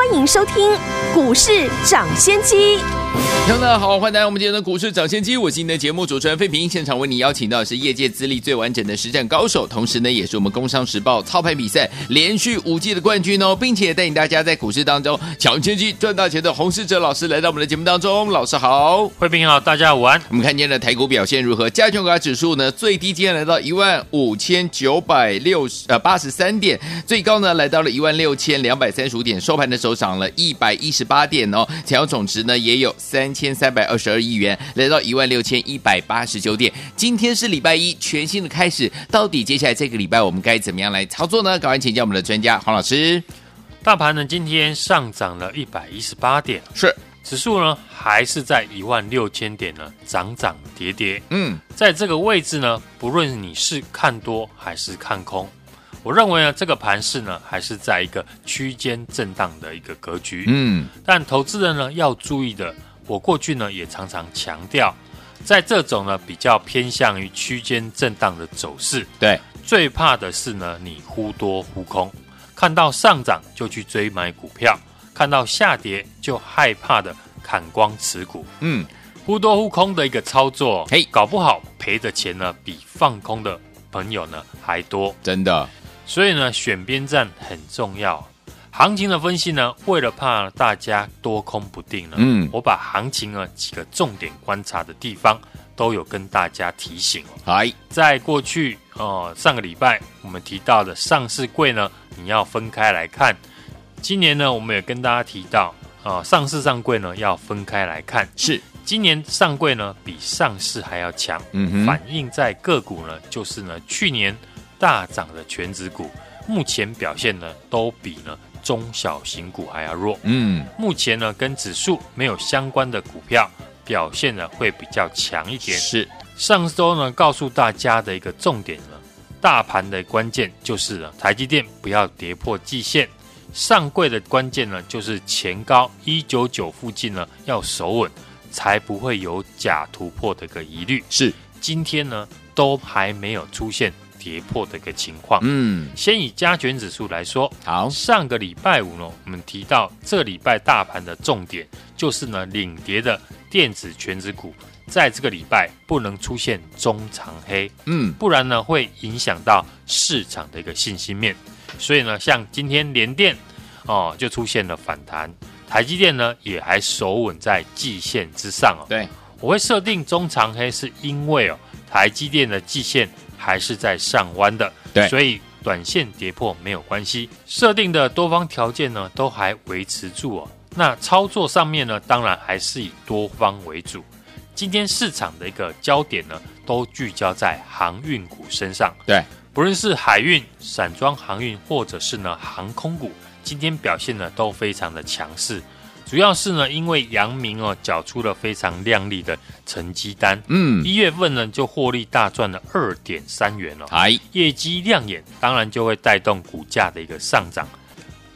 欢迎收听股市涨先机。大家好，欢迎来到我们今天的股市涨先机，我是今天的节目主持人费平。现场为你邀请到的是业界资历最完整的实战高手，同时呢，也是我们工商时报操盘比赛连续五季的冠军哦，并且带领大家在股市当中抢先机赚大钱的洪世哲老师来到我们的节目当中。老师好，费平好，大家午安。我们看今天的台股表现如何？加权股价指数呢，最低今天来到一万五千九百六十呃八十三点，最高呢来到了一万六千两百三十五点，收盘的时候涨了一百一十八点哦，成交总值呢也有三。千三百二十二亿元，来到一万六千一百八十九点。今天是礼拜一，全新的开始。到底接下来这个礼拜我们该怎么样来操作呢？赶快请教我们的专家黄老师。大盘呢今天上涨了一百一十八点，是指数呢还是在一万六千点呢，涨涨跌跌。嗯，在这个位置呢，不论你是看多还是看空，我认为呢这个盘势呢还是在一个区间震荡的一个格局。嗯，但投资人呢要注意的。我过去呢也常常强调，在这种呢比较偏向于区间震荡的走势，对，最怕的是呢你忽多忽空，看到上涨就去追买股票，看到下跌就害怕的砍光持股，嗯，忽多忽空的一个操作，嘿，搞不好赔的钱呢比放空的朋友呢还多，真的，所以呢选边站很重要。行情的分析呢，为了怕大家多空不定呢，嗯，我把行情呢几个重点观察的地方都有跟大家提醒哦。嗨，在过去呃上个礼拜我们提到的上市柜呢，你要分开来看。今年呢，我们也跟大家提到啊、呃，上市上柜呢要分开来看。是，今年上柜呢比上市还要强，嗯哼，反映在个股呢，就是呢去年大涨的全值股，目前表现呢都比呢。中小型股还要弱，嗯，目前呢跟指数没有相关的股票表现呢会比较强一点。是上周呢告诉大家的一个重点呢，大盘的关键就是呢台积电不要跌破季线，上柜的关键呢就是前高一九九附近呢要守稳，才不会有假突破的一个疑虑。是今天呢都还没有出现。跌破的一个情况，嗯，先以加权指数来说，好，上个礼拜五呢，我们提到这礼拜大盘的重点就是呢，领跌的电子全指股，在这个礼拜不能出现中长黑，嗯，不然呢会影响到市场的一个信心面，所以呢，像今天联电哦就出现了反弹，台积电呢也还守稳在季线之上哦，对，我会设定中长黑是因为哦，台积电的季线。还是在上弯的，对，所以短线跌破没有关系。设定的多方条件呢，都还维持住哦。那操作上面呢，当然还是以多方为主。今天市场的一个焦点呢，都聚焦在航运股身上。对，不论是海运、散装航运，或者是呢航空股，今天表现呢都非常的强势。主要是呢，因为阳明哦缴出了非常亮丽的成绩单，嗯，一月份呢就获利大赚了二点三元了，哎，业绩亮眼，当然就会带动股价的一个上涨。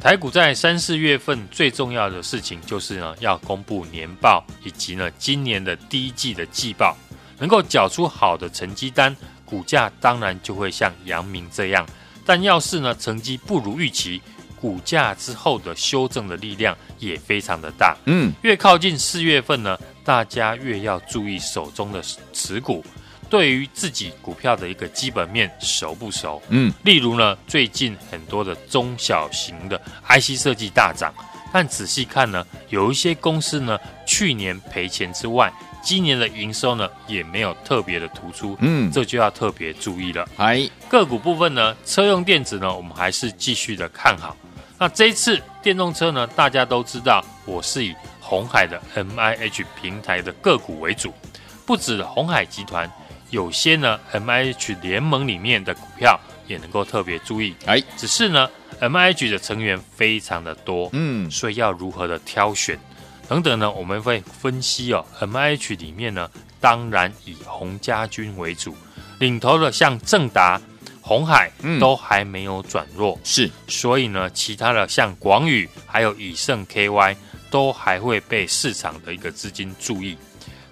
台股在三四月份最重要的事情就是呢要公布年报以及呢今年的第一季的季报，能够缴出好的成绩单，股价当然就会像阳明这样。但要是呢成绩不如预期，股价之后的修正的力量也非常的大，嗯，越靠近四月份呢，大家越要注意手中的持股，对于自己股票的一个基本面熟不熟？嗯，例如呢，最近很多的中小型的 IC 设计大涨，但仔细看呢，有一些公司呢，去年赔钱之外，今年的营收呢也没有特别的突出，嗯，这就要特别注意了。哎，个股部分呢，车用电子呢，我们还是继续的看好。那这一次电动车呢，大家都知道，我是以红海的 MIH 平台的个股为主，不止红海集团，有些呢 MIH 联盟里面的股票也能够特别注意。哎，只是呢 MIH 的成员非常的多，嗯，所以要如何的挑选等等呢？我们会分析哦，MIH 里面呢，当然以红家军为主，领头的像正达。鸿海嗯都还没有转弱，是所以呢，其他的像广宇还有以盛 KY 都还会被市场的一个资金注意。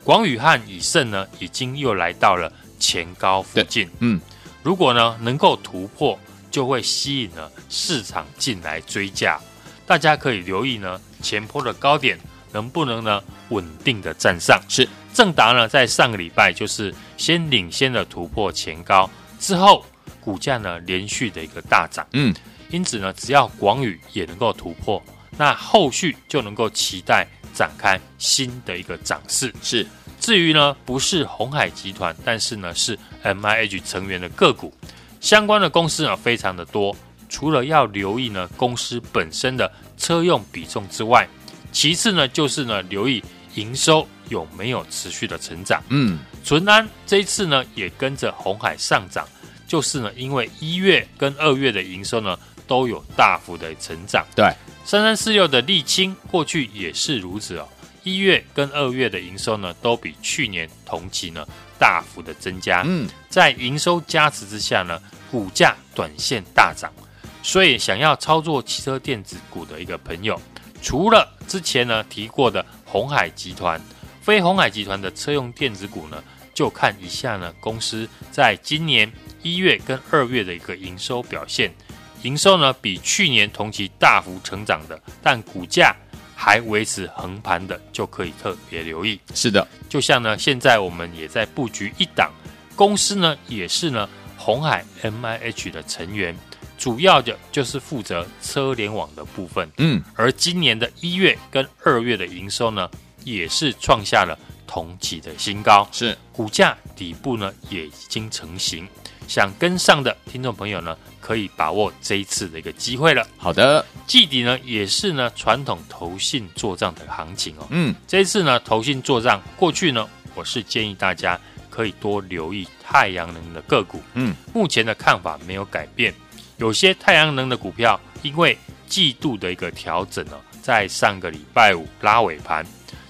广宇和以盛呢，已经又来到了前高附近。嗯，如果呢能够突破，就会吸引了市场进来追价。大家可以留意呢，前坡的高点能不能呢稳定的站上。是正达呢，在上个礼拜就是先领先的突破前高之后，股价呢连续的一个大涨。嗯，因此呢，只要广宇也能够突破，那后续就能够期待展开新的一个涨势。是至于呢，不是鸿海集团，但是呢是 MIH 成员的个股，相关的公司呢非常的多。除了要留意呢公司本身的车用比重之外，其次呢就是呢留意营收有没有持续的成长。嗯，淳安这一次呢也跟着红海上涨，就是呢因为一月跟二月的营收呢都有大幅的成长。对，三三四六的沥青过去也是如此哦，一月跟二月的营收呢都比去年同期呢大幅的增加。嗯，在营收加持之下呢，股价短线大涨。所以，想要操作汽车电子股的一个朋友，除了之前呢提过的红海集团，非红海集团的车用电子股呢，就看一下呢公司在今年一月跟二月的一个营收表现。营收呢比去年同期大幅成长的，但股价还维持横盘的，就可以特别留意。是的，就像呢，现在我们也在布局一档公司呢，也是呢红海 MIH 的成员。主要的就是负责车联网的部分，嗯，而今年的一月跟二月的营收呢，也是创下了同期的新高，是。股价底部呢也已经成型，想跟上的听众朋友呢，可以把握这一次的一个机会了。好的，季底呢也是呢传统投信做账的行情哦，嗯，这一次呢投信做账，过去呢我是建议大家可以多留意太阳能的个股，嗯，目前的看法没有改变。有些太阳能的股票，因为季度的一个调整呢，在上个礼拜五拉尾盘，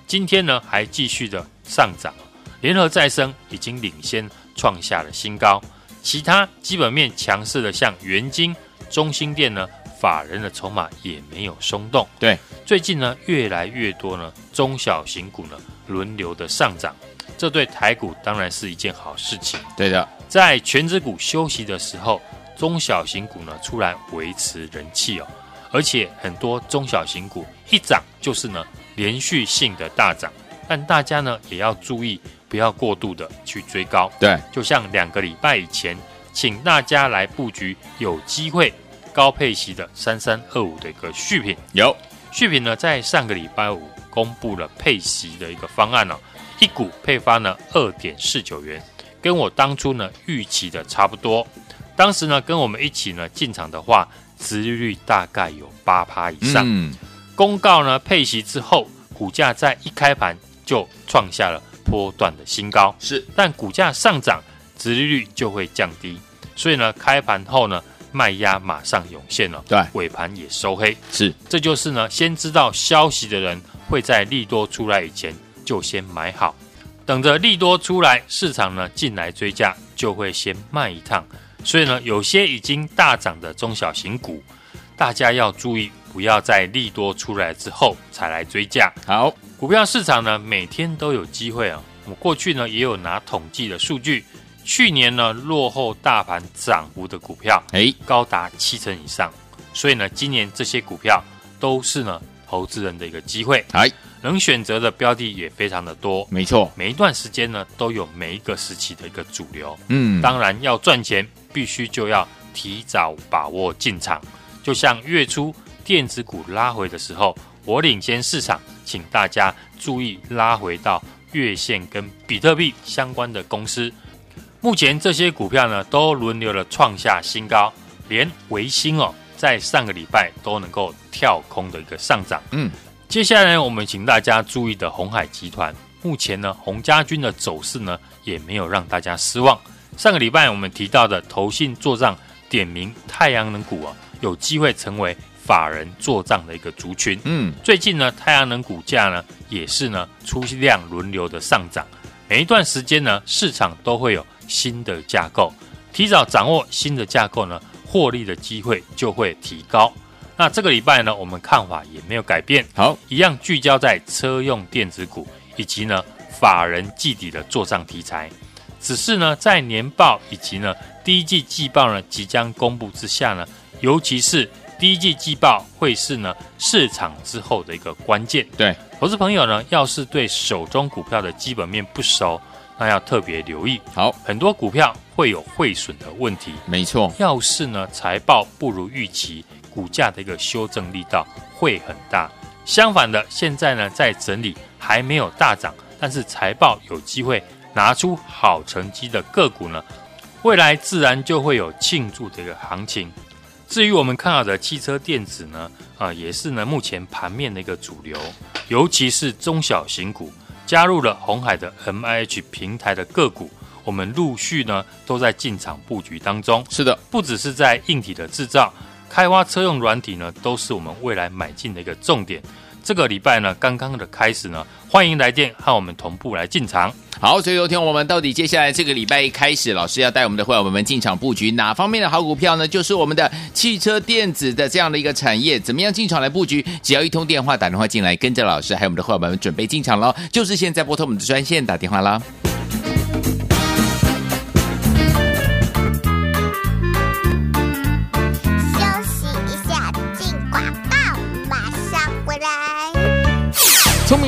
今天呢还继续的上涨。联合再生已经领先创下了新高，其他基本面强势的像元晶、中兴电呢，法人的筹码也没有松动。对，最近呢越来越多呢中小型股呢轮流的上涨，这对台股当然是一件好事情。对的，在全指股休息的时候。中小型股呢出来维持人气哦，而且很多中小型股一涨就是呢连续性的大涨，但大家呢也要注意，不要过度的去追高。对，就像两个礼拜以前，请大家来布局有机会高配息的三三二五的一个续品。有续品呢，在上个礼拜五公布了配息的一个方案哦，一股配发呢二点四九元，跟我当初呢预期的差不多。当时呢，跟我们一起呢进场的话，殖利率大概有八趴以上。嗯，公告呢配息之后，股价在一开盘就创下了波段的新高。是，但股价上涨，殖利率就会降低。所以呢，开盘后呢，卖压马上涌现了。对，尾盘也收黑。是，这就是呢，先知道消息的人会在利多出来以前就先买好，等着利多出来，市场呢进来追价，就会先卖一趟。所以呢，有些已经大涨的中小型股，大家要注意，不要在利多出来之后才来追价。好，股票市场呢，每天都有机会啊。我们过去呢也有拿统计的数据，去年呢落后大盘涨幅的股票，哎，高达七成以上。所以呢，今年这些股票都是呢投资人的一个机会。哎，能选择的标的也非常的多。没错，每一段时间呢都有每一个时期的一个主流。嗯，当然要赚钱。必须就要提早把握进场，就像月初电子股拉回的时候，我领先市场，请大家注意拉回到月线跟比特币相关的公司。目前这些股票呢，都轮流的创下新高，连维新哦，在上个礼拜都能够跳空的一个上涨。嗯，接下来我们请大家注意的红海集团，目前呢，洪家军的走势呢，也没有让大家失望。上个礼拜我们提到的投信做账点名太阳能股啊，有机会成为法人做账的一个族群。嗯，最近呢，太阳能股价呢也是呢出量轮流的上涨。每一段时间呢，市场都会有新的架构，提早掌握新的架构呢，获利的机会就会提高。那这个礼拜呢，我们看法也没有改变，好，一样聚焦在车用电子股以及呢法人季底的做账题材。只是呢，在年报以及呢第一季季报呢即将公布之下呢，尤其是第一季季报会是呢市场之后的一个关键。对，投资朋友呢，要是对手中股票的基本面不熟，那要特别留意。好，很多股票会有汇损的问题。没错，要是呢财报不如预期，股价的一个修正力道会很大。相反的，现在呢在整理，还没有大涨，但是财报有机会。拿出好成绩的个股呢，未来自然就会有庆祝的一个行情。至于我们看好的汽车电子呢，啊，也是呢目前盘面的一个主流，尤其是中小型股加入了红海的 MIH 平台的个股，我们陆续呢都在进场布局当中。是的，不只是在硬体的制造、开发车用软体呢，都是我们未来买进的一个重点。这个礼拜呢，刚刚的开始呢，欢迎来电和我们同步来进场。好，所以昨天我们到底接下来这个礼拜一开始，老师要带我们的会员们进场布局哪方面的好股票呢？就是我们的汽车电子的这样的一个产业，怎么样进场来布局？只要一通电话打电话进来，跟着老师还有我们的会员们准备进场喽，就是现在拨通我们的专线打电话啦。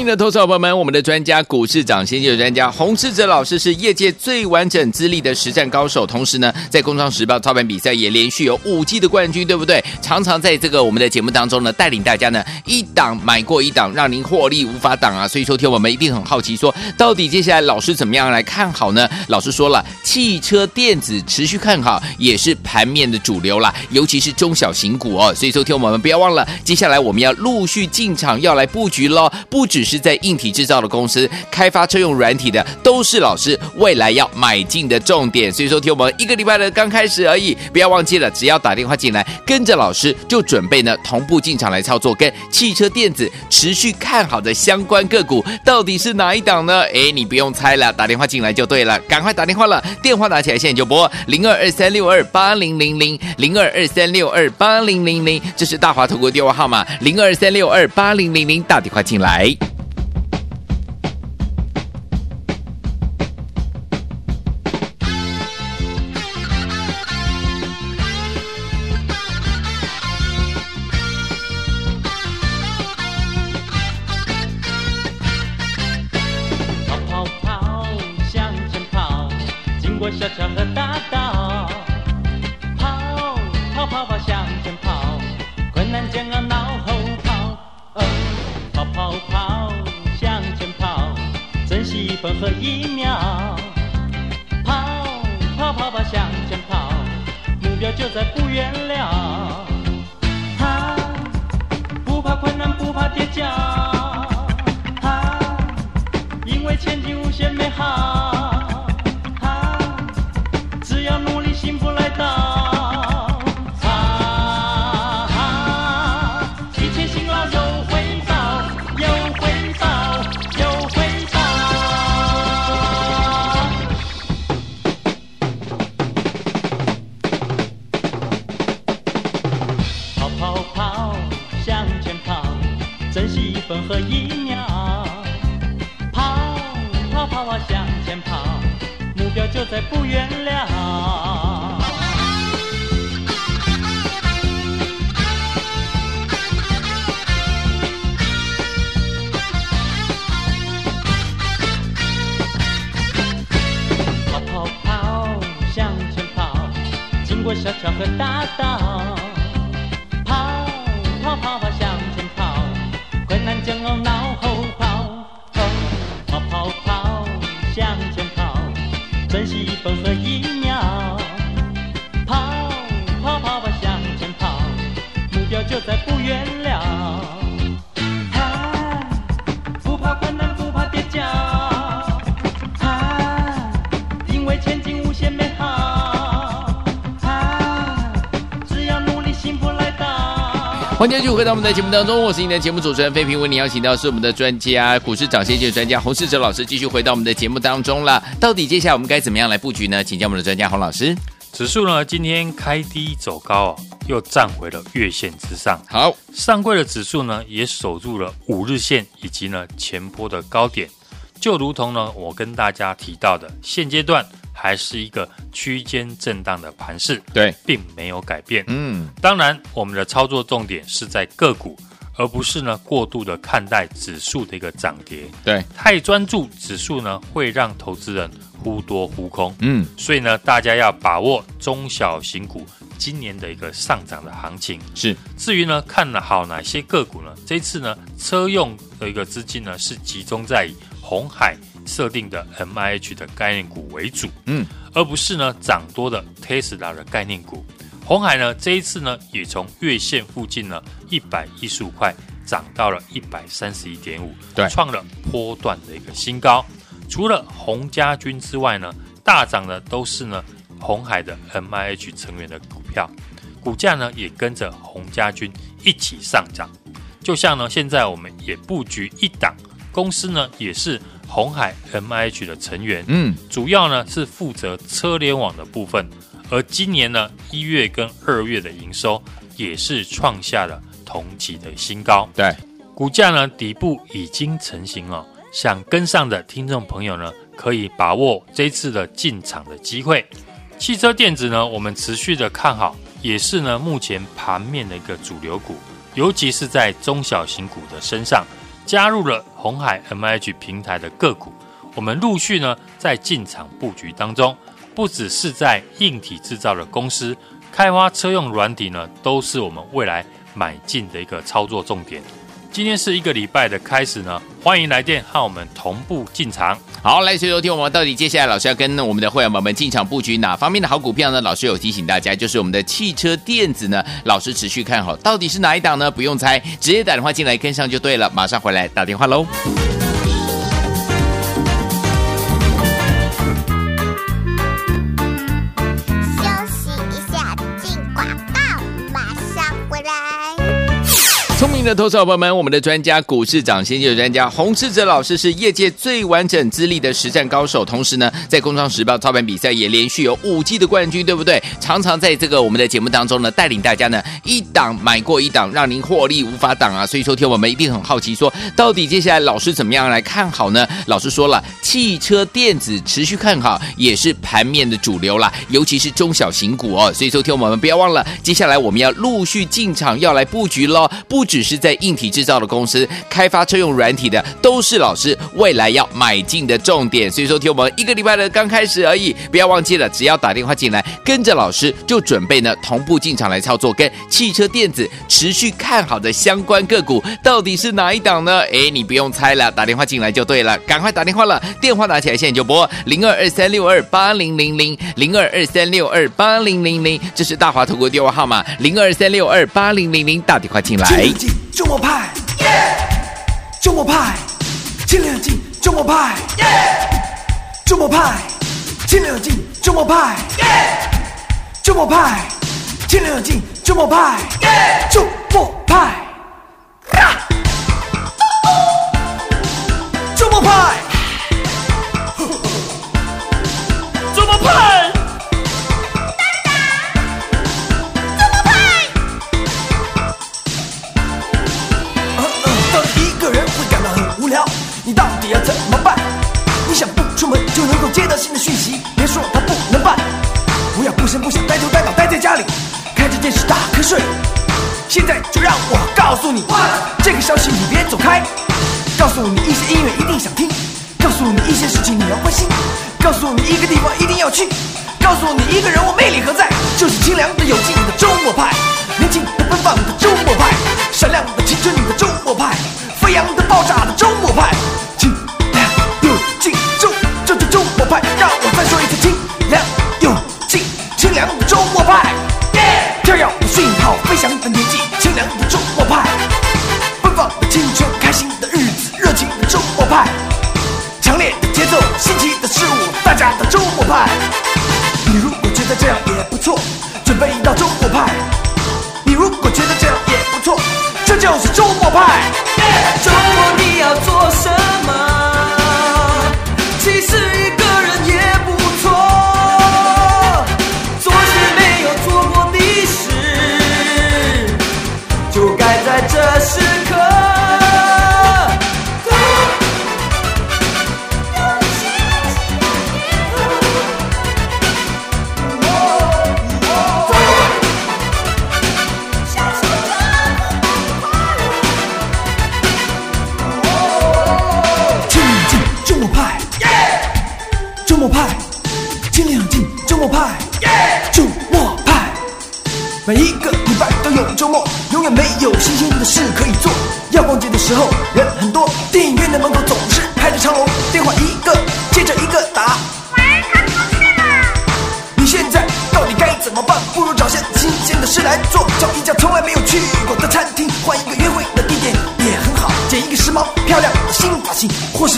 的投资者朋友们，我们的专家股市涨先机的专家洪士哲老师是业界最完整资历的实战高手，同时呢，在工商时报操盘比赛也连续有五季的冠军，对不对？常常在这个我们的节目当中呢，带领大家呢一档买过一档，让您获利无法挡啊！所以说，听我们一定很好奇说，说到底接下来老师怎么样来看好呢？老师说了，汽车电子持续看好，也是盘面的主流啦，尤其是中小型股哦。所以说，听我们不要忘了，接下来我们要陆续进场要来布局喽，不。只是在硬体制造的公司开发车用软体的，都是老师未来要买进的重点。所以说，听我们一个礼拜的刚开始而已，不要忘记了，只要打电话进来，跟着老师就准备呢同步进场来操作。跟汽车电子持续看好的相关个股，到底是哪一档呢？哎，你不用猜了，打电话进来就对了，赶快打电话了，电话拿起来，现在就拨零二二三六二八零零零零二二三六二八零零零，这是大华投顾电话号码零二三六二八零零零，打电话进来。珍惜一分和一秒，跑跑跑跑向前跑，目标就在不远了。欢迎继续回到我们的节目当中，我是你的节目主持人费平，为你邀请到是我们的专家股市涨先机专家洪世哲老师，继续回到我们的节目当中了。到底接下来我们该怎么样来布局呢？请教我们的专家洪老师。指数呢今天开低走高哦，又站回了月线之上。好，上柜的指数呢也守住了五日线以及呢前波的高点，就如同呢我跟大家提到的，现阶段还是一个区间震荡的盘势，对，并没有改变。嗯，当然，我们的操作重点是在个股。而不是呢过度的看待指数的一个涨跌，对，太专注指数呢会让投资人忽多忽空，嗯，所以呢大家要把握中小型股今年的一个上涨的行情。是，至于呢看好哪些个股呢？这次呢车用的一个资金呢是集中在红海设定的 MIH 的概念股为主，嗯，而不是呢涨多的 Tesla 的概念股。红海呢，这一次呢，也从月线附近呢一百一十五块涨到了一百三十一点五，对，创了波段的一个新高。除了洪家军之外呢，大涨的都是呢红海的 MIH 成员的股票，股价呢也跟着洪家军一起上涨。就像呢，现在我们也布局一档公司呢，也是鸿海 MIH 的成员，嗯，主要呢是负责车联网的部分。而今年呢，一月跟二月的营收也是创下了同期的新高。对，股价呢底部已经成型了，想跟上的听众朋友呢，可以把握这次的进场的机会。汽车电子呢，我们持续的看好，也是呢目前盘面的一个主流股，尤其是在中小型股的身上，加入了红海 MH 平台的个股，我们陆续呢在进场布局当中。不只是在硬体制造的公司开发车用软体呢，都是我们未来买进的一个操作重点。今天是一个礼拜的开始呢，欢迎来电和我们同步进场。好，来，所以收听我们到底接下来老师要跟我们的会员宝们进场布局哪方面的好股票呢？老师有提醒大家，就是我们的汽车电子呢，老师持续看好，到底是哪一档呢？不用猜，直接打电话进来跟上就对了。马上回来打电话喽。的投资伙伴们，我们的专家股市涨先机的专家洪士哲老师是业界最完整资历的实战高手，同时呢，在工商时报操盘比赛也连续有五季的冠军，对不对？常常在这个我们的节目当中呢，带领大家呢一档买过一档，让您获利无法挡啊！所以说，听我们一定很好奇说，到底接下来老师怎么样来看好呢？老师说了，汽车电子持续看好，也是盘面的主流啦，尤其是中小型股哦。所以说，听我们不要忘了，接下来我们要陆续进场，要来布局喽，不。只是在硬体制造的公司开发车用软体的，都是老师未来要买进的重点。所以说，听我们一个礼拜的刚开始而已，不要忘记了，只要打电话进来，跟着老师就准备呢同步进场来操作。跟汽车电子持续看好的相关个股，到底是哪一档呢？哎，你不用猜了，打电话进来就对了，赶快打电话了，电话拿起来，现在就拨零二二三六二八零零零零二二三六二八零零零，这是大华投顾电话号码零二三六二八零零零，打电话进来。中国派，周末派，清凉净，中国派，周末派，清凉净，中国派，周末派，清凉净，中国派，中国派，中国派。新的讯息，别说他不能办，不要不声不响、呆头呆脑待在家里，开着电视打瞌睡。现在就让我告诉你，这个消息你别走开。告诉你一些音乐一定想听，告诉你一些事情你要关心，告诉你一个地方一定要去，告诉你一个人我魅力何在，就是清凉的、有劲的周末派，年轻的、奔放的周末派，闪亮的、青春的周末派，飞扬的、爆炸的周末派。请派，让我再说一次，清凉有劲，清凉周末派。跳跃的讯号，飞翔的天际，清凉的周末派。奔放的青春，开心的日子，热情的周末派。强烈的节奏，新奇的事物，大家的周末派。你如果觉得这样也不错，准备一道周末派。你如果觉得这样也不错，这就是周末派。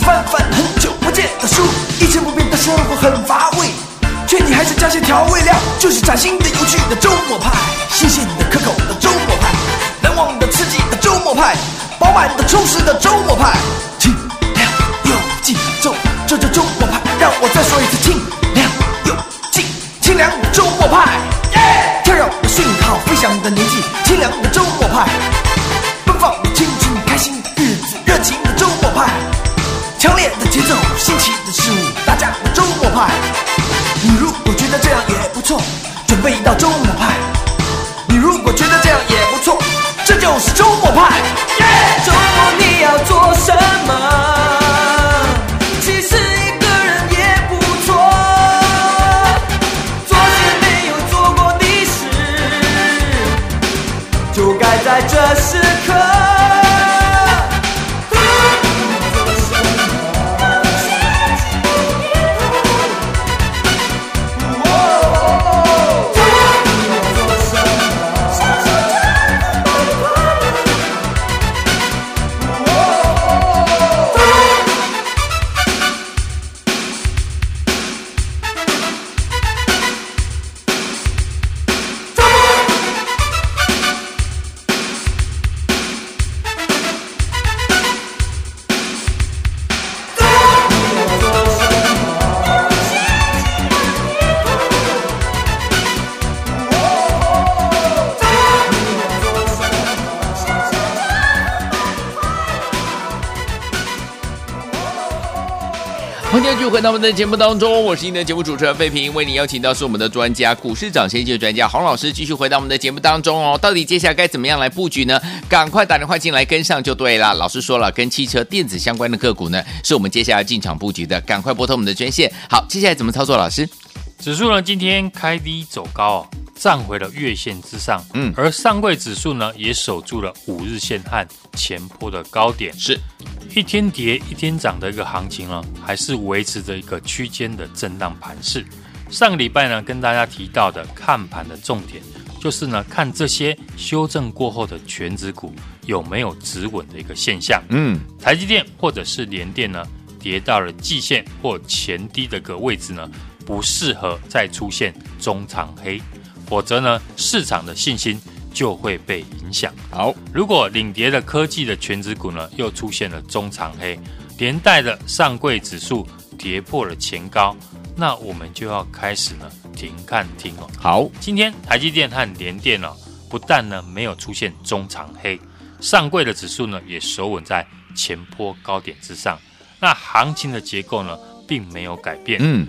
翻翻很久不见的书。一成不变的生活很乏味。劝你还是加些调味料，就是崭新的、有趣的周末派，新鲜的、可口的周末派，难忘的、刺激的周末派，饱满的、充实的周末派，清凉又劲奏，这叫周末派。让我再说一次，清凉又劲，清凉周末派。跳跃的讯号，飞翔的年纪，欢迎继续回到我们的节目当中，我是您的节目主持人费平，为您邀请到是我们的专家股市涨先机专家洪老师，继续回到我们的节目当中哦。到底接下来该怎么样来布局呢？赶快打电话进来跟上就对了。老师说了，跟汽车电子相关的个股呢，是我们接下来进场布局的，赶快拨通我们的专线。好，接下来怎么操作？老师，指数呢今天开低走高哦，站回了月线之上，嗯，而上柜指数呢也守住了五日线和前波的高点，是。一天跌一天涨的一个行情呢，还是维持着一个区间的震荡盘势。上个礼拜呢，跟大家提到的看盘的重点，就是呢看这些修正过后的全值股有没有止稳的一个现象。嗯，台积电或者是联电呢，跌到了季线或前低的个位置呢，不适合再出现中长黑，否则呢市场的信心。就会被影响。好，如果领跌的科技的全指股呢，又出现了中长黑，连带的上柜指数跌破了前高，那我们就要开始呢停看停哦。好，今天台积电和联电呢，不但呢没有出现中长黑，上柜的指数呢也守稳在前坡高点之上，那行情的结构呢并没有改变。嗯，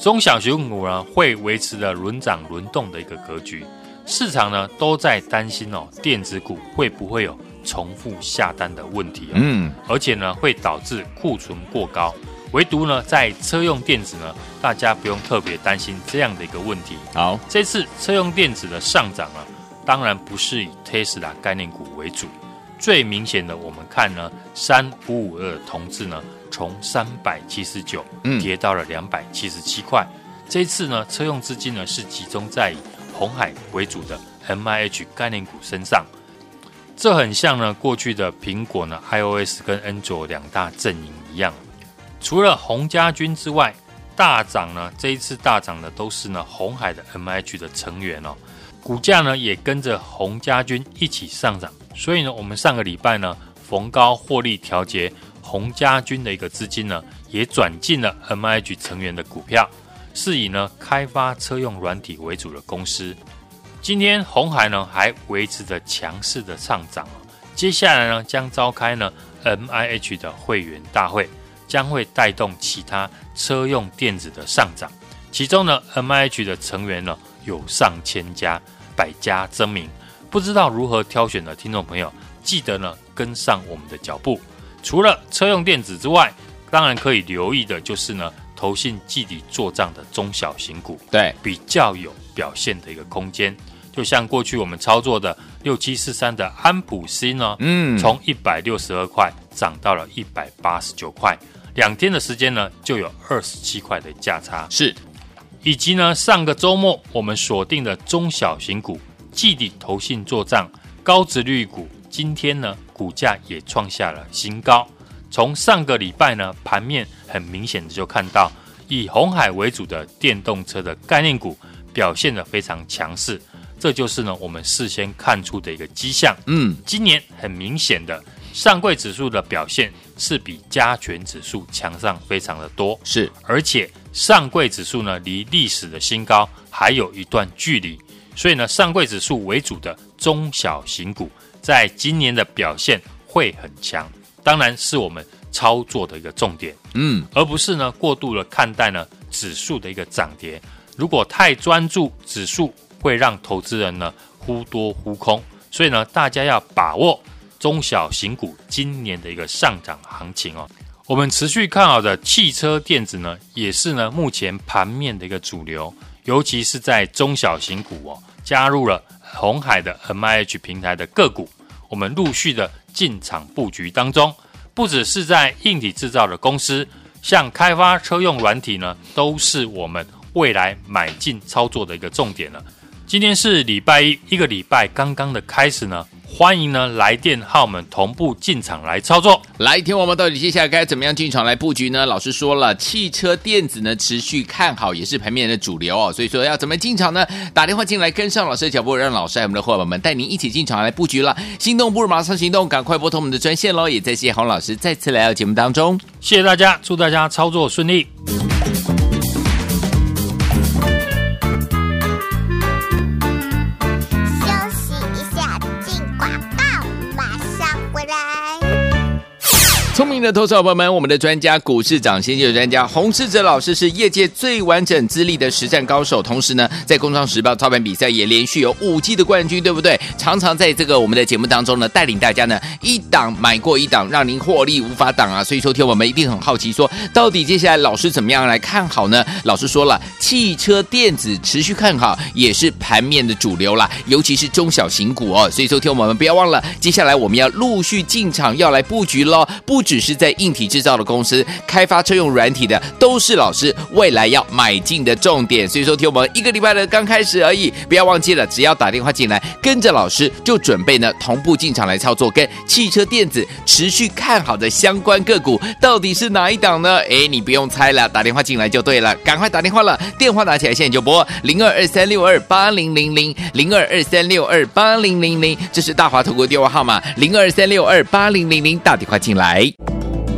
中小型股呢会维持着轮涨轮动的一个格局。市场呢都在担心哦，电子股会不会有重复下单的问题？嗯，而且呢会导致库存过高。唯独呢在车用电子呢，大家不用特别担心这样的一个问题。好，这次车用电子的上涨啊，当然不是以 Tesla 概念股为主。最明显的，我们看呢，三五五二的同志呢，从三百七十九跌到了两百七十七块。这一次呢，车用资金呢是集中在以红海为主的 MIH 概念股身上，这很像呢过去的苹果呢 iOS 跟安卓两大阵营一样。除了鸿家军之外，大涨呢这一次大涨的都是呢红海的 MIH 的成员哦，股价呢也跟着鸿家军一起上涨。所以呢，我们上个礼拜呢逢高获利调节鸿家军的一个资金呢，也转进了 MIH 成员的股票。是以呢开发车用软体为主的公司，今天红海呢还维持着强势的上涨，接下来呢将召开呢 MIH 的会员大会，将会带动其他车用电子的上涨。其中呢 MIH 的成员呢有上千家，百家争鸣，不知道如何挑选的听众朋友，记得呢跟上我们的脚步。除了车用电子之外，当然可以留意的就是呢。投信季底做账的中小型股，对，比较有表现的一个空间。就像过去我们操作的六七四三的安普新呢，嗯从一百六十二块涨到了一百八十九块，两天的时间呢就有二十七块的价差。是，以及呢上个周末我们锁定的中小型股，季底投信做账高值率股，今天呢股价也创下了新高。从上个礼拜呢盘面很明显的就看到，以红海为主的电动车的概念股表现的非常强势，这就是呢我们事先看出的一个迹象。嗯，今年很明显的上柜指数的表现是比加权指数强上非常的多，是，而且上柜指数呢离历史的新高还有一段距离，所以呢上柜指数为主的中小型股在今年的表现会很强，当然是我们操作的一个重点。嗯，而不是呢过度的看待呢指数的一个涨跌。如果太专注指数，会让投资人呢忽多忽空。所以呢，大家要把握中小型股今年的一个上涨行情哦。我们持续看好的汽车电子呢，也是呢目前盘面的一个主流，尤其是在中小型股哦，加入了红海的 MIH 平台的个股，我们陆续的进场布局当中。不只是在硬体制造的公司，像开发车用软体呢，都是我们未来买进操作的一个重点了。今天是礼拜一，一个礼拜刚刚的开始呢。欢迎呢来电和我们同步进场来操作。来听我们到底接下来该怎么样进场来布局呢？老师说了，汽车电子呢持续看好，也是盘面的主流哦。所以说要怎么进场呢？打电话进来跟上老师的脚步，让老师和我们的伙伴们带您一起进场来布局了。心动不如马上行动，赶快拨通我们的专线喽！也再谢洪老师再次来到节目当中，谢谢大家，祝大家操作顺利。的投资者朋友们，我们的专家股市涨先机的专家洪士哲老师是业界最完整资历的实战高手，同时呢，在《工商时报》操盘比赛也连续有五季的冠军，对不对？常常在这个我们的节目当中呢，带领大家呢一档买过一档，让您获利无法挡啊！所以说，听我们一定很好奇说，说到底接下来老师怎么样来看好呢？老师说了，汽车电子持续看好，也是盘面的主流啦，尤其是中小型股哦。所以说，听我们不要忘了，接下来我们要陆续进场，要来布局喽，不。只是在硬体制造的公司开发车用软体的，都是老师未来要买进的重点。所以说，听我们一个礼拜的刚开始而已，不要忘记了，只要打电话进来，跟着老师就准备呢同步进场来操作，跟汽车电子持续看好的相关个股到底是哪一档呢？哎，你不用猜了，打电话进来就对了，赶快打电话了，电话拿起来现在就拨零二二三六二八零零零零二二三六二八零零零，这是大华投顾电话号码零二三六二八零零零，打电话进来。